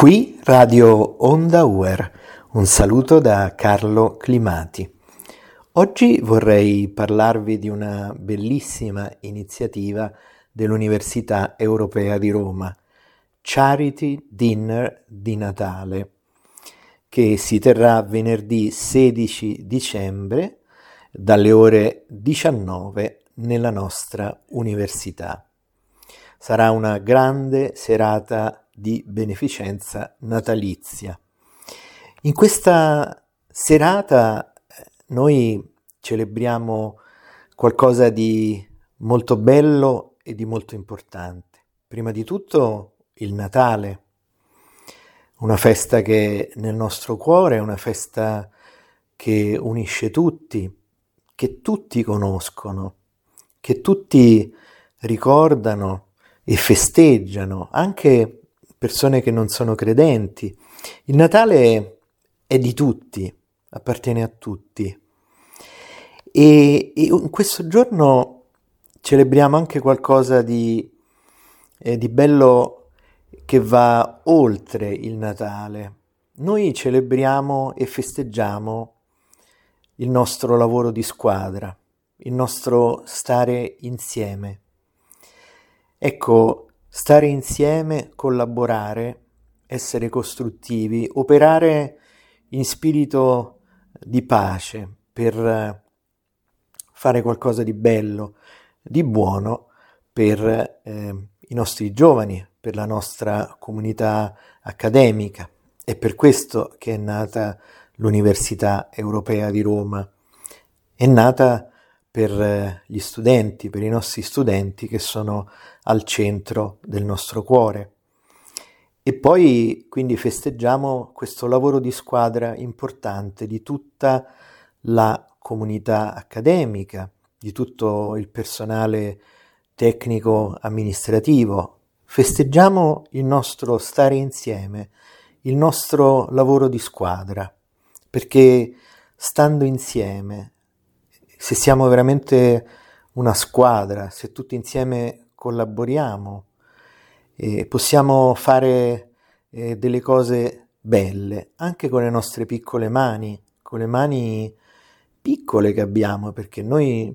Qui Radio Onda Uer, un saluto da Carlo Climati. Oggi vorrei parlarvi di una bellissima iniziativa dell'Università Europea di Roma, Charity Dinner di Natale, che si terrà venerdì 16 dicembre dalle ore 19 nella nostra università. Sarà una grande serata di beneficenza natalizia. In questa serata eh, noi celebriamo qualcosa di molto bello e di molto importante. Prima di tutto il Natale, una festa che nel nostro cuore è una festa che unisce tutti, che tutti conoscono, che tutti ricordano e festeggiano, anche persone che non sono credenti. Il Natale è di tutti, appartiene a tutti. E, e in questo giorno celebriamo anche qualcosa di, eh, di bello che va oltre il Natale. Noi celebriamo e festeggiamo il nostro lavoro di squadra, il nostro stare insieme. Ecco, Stare insieme, collaborare, essere costruttivi, operare in spirito di pace per fare qualcosa di bello, di buono per eh, i nostri giovani, per la nostra comunità accademica. È per questo che è nata l'Università Europea di Roma. È nata per eh, gli studenti, per i nostri studenti che sono al centro del nostro cuore. E poi quindi festeggiamo questo lavoro di squadra importante di tutta la comunità accademica, di tutto il personale tecnico amministrativo. Festeggiamo il nostro stare insieme, il nostro lavoro di squadra, perché stando insieme, se siamo veramente una squadra, se tutti insieme collaboriamo, eh, possiamo fare eh, delle cose belle, anche con le nostre piccole mani, con le mani piccole che abbiamo, perché noi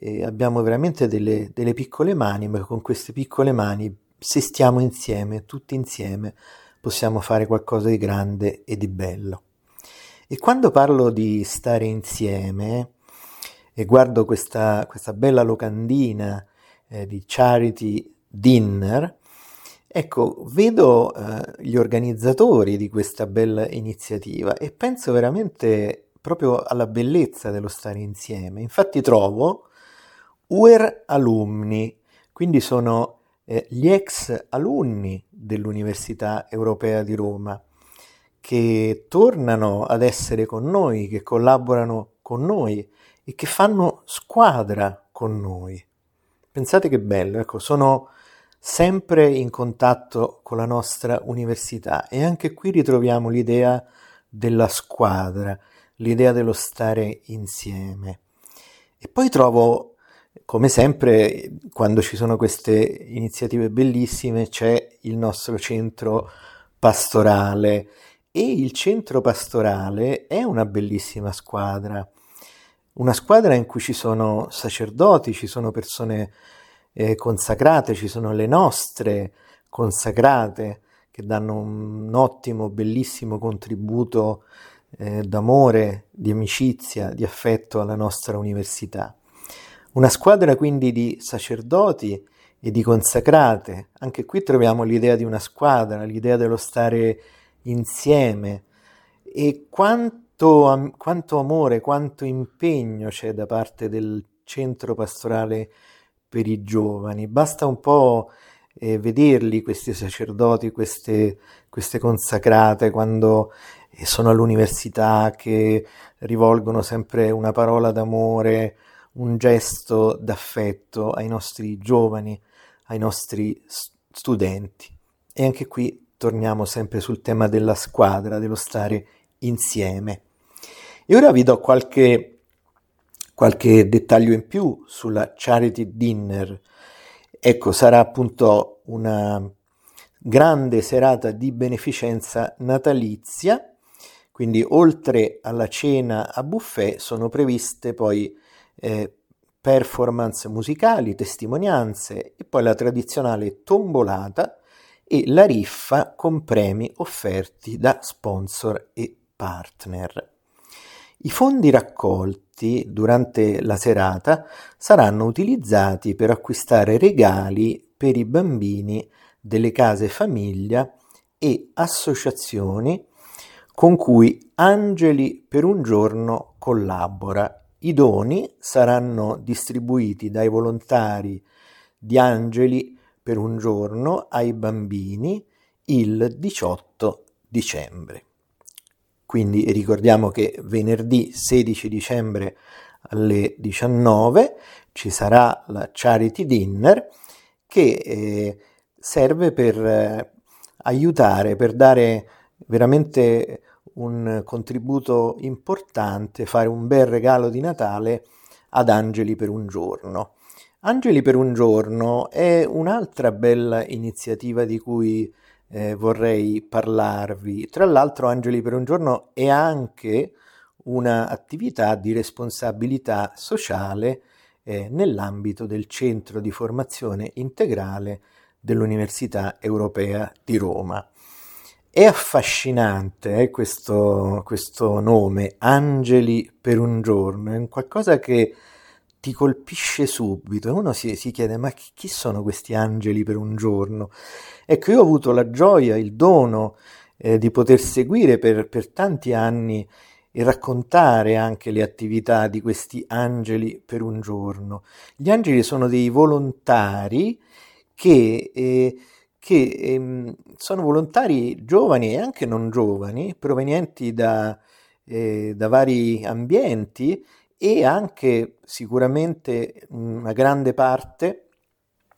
eh, abbiamo veramente delle, delle piccole mani, ma con queste piccole mani, se stiamo insieme, tutti insieme, possiamo fare qualcosa di grande e di bello. E quando parlo di stare insieme, e guardo questa, questa bella locandina eh, di Charity Dinner, ecco, vedo eh, gli organizzatori di questa bella iniziativa e penso veramente proprio alla bellezza dello stare insieme. Infatti trovo UER alumni, quindi sono eh, gli ex alunni dell'Università Europea di Roma che tornano ad essere con noi, che collaborano con noi e che fanno squadra con noi. Pensate che bello, ecco, sono sempre in contatto con la nostra università e anche qui ritroviamo l'idea della squadra, l'idea dello stare insieme. E poi trovo, come sempre, quando ci sono queste iniziative bellissime, c'è il nostro centro pastorale e il centro pastorale è una bellissima squadra una squadra in cui ci sono sacerdoti, ci sono persone eh, consacrate, ci sono le nostre consacrate che danno un ottimo, bellissimo contributo eh, d'amore, di amicizia, di affetto alla nostra università. Una squadra quindi di sacerdoti e di consacrate. Anche qui troviamo l'idea di una squadra, l'idea dello stare insieme. E quanto quanto, quanto amore, quanto impegno c'è da parte del centro pastorale per i giovani. Basta un po' eh, vederli, questi sacerdoti, queste, queste consacrate, quando eh, sono all'università, che rivolgono sempre una parola d'amore, un gesto d'affetto ai nostri giovani, ai nostri studenti. E anche qui torniamo sempre sul tema della squadra, dello stare insieme. E ora vi do qualche, qualche dettaglio in più sulla Charity Dinner. Ecco, sarà appunto una, grande serata di beneficenza natalizia, quindi oltre alla cena a buffet sono previste poi eh, performance musicali, testimonianze e poi la tradizionale tombolata e la riffa con premi offerti da sponsor e partner. I fondi raccolti durante la serata saranno utilizzati per acquistare regali per i bambini delle case famiglia e associazioni con cui Angeli per un giorno collabora. I doni saranno distribuiti dai volontari di Angeli per un giorno ai bambini il 18 dicembre. Quindi ricordiamo che venerdì 16 dicembre alle 19 ci sarà la Charity Dinner che eh, serve per eh, aiutare, per dare veramente un contributo importante, fare un bel regalo di Natale ad Angeli per un giorno. Angeli per un giorno è un'altra bella iniziativa di cui eh, vorrei parlarvi. Tra l'altro Angeli per un giorno è anche un'attività di responsabilità sociale eh, nell'ambito del centro di formazione integrale dell'Università Europea di Roma. È affascinante eh, questo, questo nome, Angeli per un giorno, è qualcosa che ti colpisce subito e uno si, si chiede ma chi, sono questi angeli per un giorno? Ecco, io ho avuto la gioia, il dono eh, di poter seguire per, per tanti anni e raccontare anche le attività di questi angeli per un giorno. Gli angeli sono dei volontari che, eh, che eh, sono volontari giovani e anche non giovani, provenienti da, eh, da vari ambienti e anche sicuramente una grande parte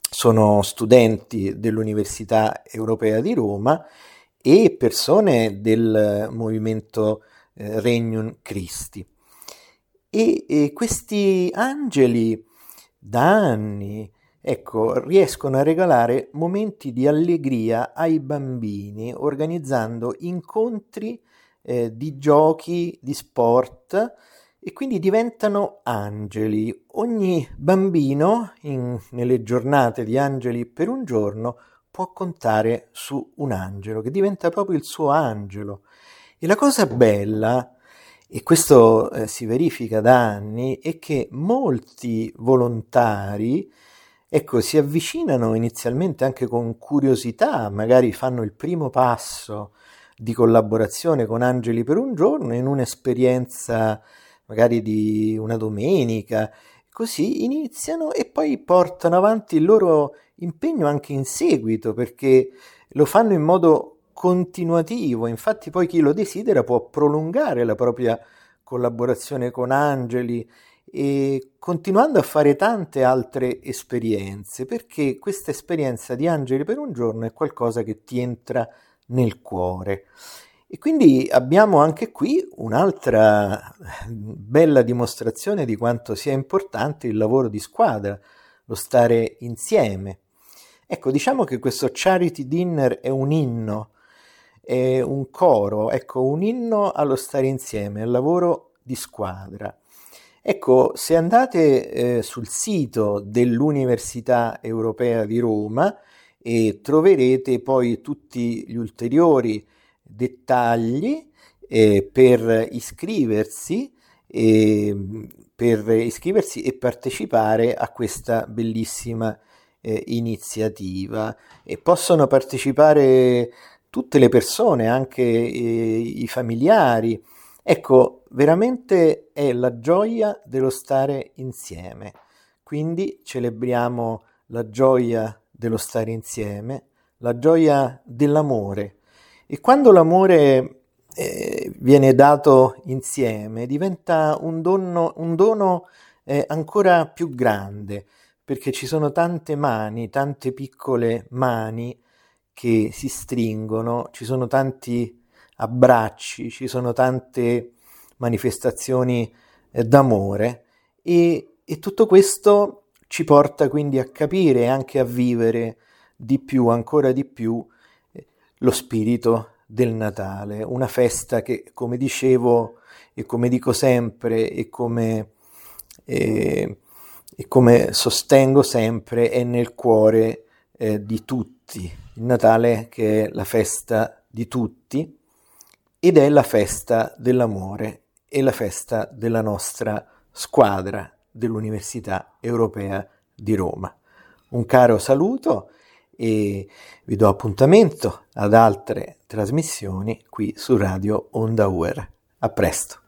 sono studenti dell'Università Europea di Roma e persone del movimento eh, Regnum Christi. E, e questi angeli da anni ecco, riescono a regalare momenti di allegria ai bambini organizzando incontri eh, di giochi, di sport e quindi diventano angeli. Ogni bambino in, nelle giornate di angeli per un giorno può contare su un angelo che diventa proprio il suo angelo. E la cosa bella, e questo eh, si verifica da anni, è che molti volontari ecco, si avvicinano inizialmente anche con curiosità, magari fanno il primo passo di collaborazione con Angeli per un giorno in un'esperienza magari di una domenica, così iniziano e poi portano avanti il loro impegno anche in seguito perché lo fanno in modo continuativo, infatti poi chi lo desidera può prolungare la propria collaborazione con Angeli e continuando a fare tante altre esperienze, perché questa esperienza di Angeli per un giorno è qualcosa che ti entra nel cuore. E quindi abbiamo anche qui un'altra bella dimostrazione di quanto sia importante il lavoro di squadra, lo stare insieme. Ecco, diciamo che questo Charity Dinner è un inno, è un coro, ecco, un inno allo stare insieme, al lavoro di squadra. Ecco, se andate eh, sul sito dell'Università Europea di Roma e troverete poi tutti gli ulteriori dettagli eh, per iscriversi e, per iscriversi e partecipare a questa bellissima eh, iniziativa e possono partecipare tutte le persone, anche eh, i familiari. Ecco, veramente è la gioia dello stare insieme. Quindi celebriamo la gioia dello stare insieme, la gioia dell'amore, e quando l'amore eh, viene dato insieme diventa un dono, un dono eh, ancora più grande, perché ci sono tante mani, tante piccole mani che si stringono, ci sono tanti abbracci, ci sono tante manifestazioni eh, d'amore e, e tutto questo ci porta quindi a capire e anche a vivere di più, ancora di più, lo spirito del Natale, una festa che, come dicevo e come dico sempre e come, eh, e come sostengo sempre, è nel cuore eh, di tutti. Il Natale che è la festa di tutti ed è la festa dell'amore e la festa della nostra squadra dell'Università Europea di Roma. Un caro saluto e vi do appuntamento ad altre trasmissioni qui su Radio Onda Uer. A presto.